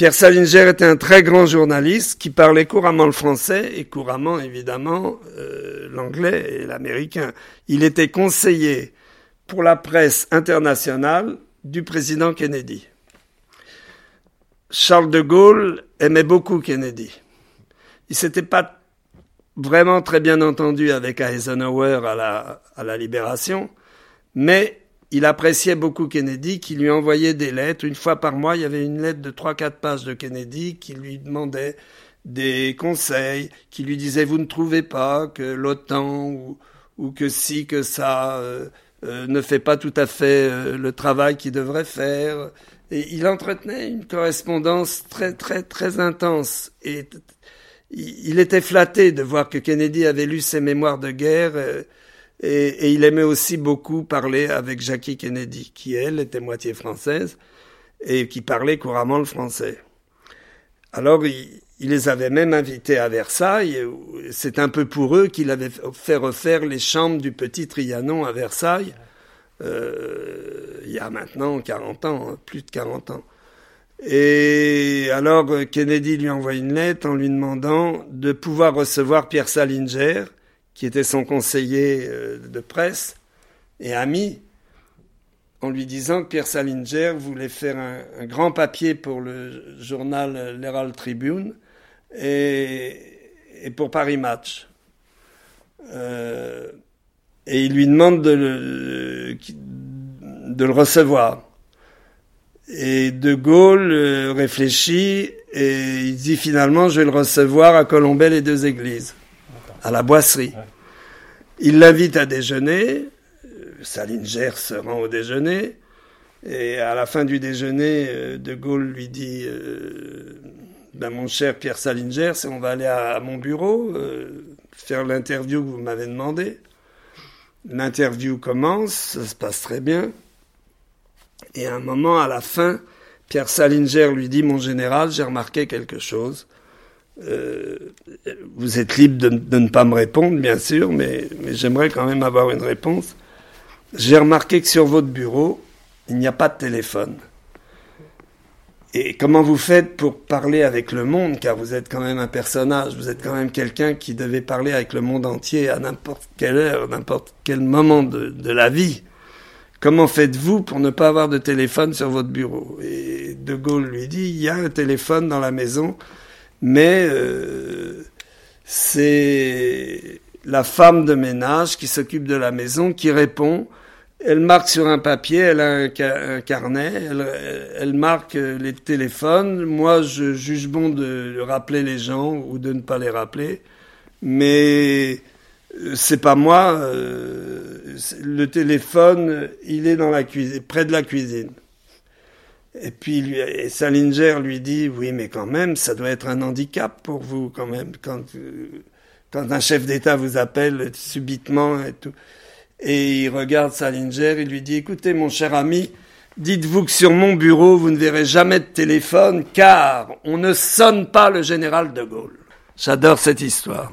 Pierre Salinger était un très grand journaliste qui parlait couramment le français et couramment évidemment euh, l'anglais et l'américain. Il était conseiller pour la presse internationale du président Kennedy. Charles de Gaulle aimait beaucoup Kennedy. Il s'était pas vraiment très bien entendu avec Eisenhower à la, à la Libération, mais il appréciait beaucoup Kennedy, qui lui envoyait des lettres. Une fois par mois, il y avait une lettre de 3-4 pages de Kennedy qui lui demandait des conseils, qui lui disait vous ne trouvez pas que l'OTAN ou, que si, que ça euh, euh, ne fait pas tout à fait euh, le travail qu'il devrait faire. Et il entretenait une correspondance très très très intense. Et il était flatté de voir que Kennedy avait lu ses mémoires de guerre et, il aimait aussi beaucoup parler avec Jackie Kennedy, qui elle était moitié française et qui parlait couramment le français. Alors il, les avait même invités à Versailles. C'est un peu pour eux qu'il avait fait refaire les chambres du petit Trianon à Versailles. Euh, il y a maintenant 40 ans, hein, plus de 40 ans. Et alors Kennedy lui envoie une lettre en lui demandant de pouvoir recevoir Pierre Salinger, qui était son conseiller euh, de presse et ami, en lui disant que Pierre Salinger voulait faire un, grand papier pour le journal L'Herald Tribune et, pour Paris Match. Euh, et il lui demande de le, de le recevoir. Et De Gaulle euh, réfléchit et il dit finalement je vais le recevoir à Colombey les deux églises à la boisserie. Il l'invite à déjeuner. Salinger se rend au déjeuner. Et à la fin du déjeuner, euh, De Gaulle lui dit euh, ben, Mon cher Pierre Salinger, on va aller à, mon bureau, euh, faire l'interview que vous m'avez demandé. L'interview commence, ça se passe très bien. Et à un moment, à la fin, Pierre Salinger lui dit Mon général, j'ai remarqué quelque chose. Euh, vous êtes libre de, ne pas me répondre, bien sûr, mais, j'aimerais quand même avoir une réponse. J'ai remarqué que sur votre bureau, il n'y a pas de téléphone. Et comment vous faites pour parler avec le monde, car vous êtes quand même un personnage, vous êtes quand même quelqu'un qui devait parler avec le monde entier à n'importe quelle heure, n'importe quel moment de, de la vie. Comment faites-vous pour ne pas avoir de téléphone sur votre bureau? Et De Gaulle lui dit, il y a un téléphone dans la maison, mais euh, c'est la femme de ménage qui s'occupe de la maison qui répond. Elle marque sur un papier, elle a un, carnet, elle, marque les téléphones. Moi, je juge bon de rappeler les gens ou de ne pas les rappeler, mais euh, c'est pas moi. Euh, le téléphone, il est dans la cuisine, près de la cuisine. Et puis Salinger lui dit oui mais quand même ça doit être un handicap pour vous quand même quand quand un chef d'État vous appelle subitement et tout. Et il regarde Salinger, il lui dit écoutez mon cher ami, dites-vous que sur mon bureau vous ne verrez jamais de téléphone car on ne sonne pas le général de Gaulle. J'adore cette histoire.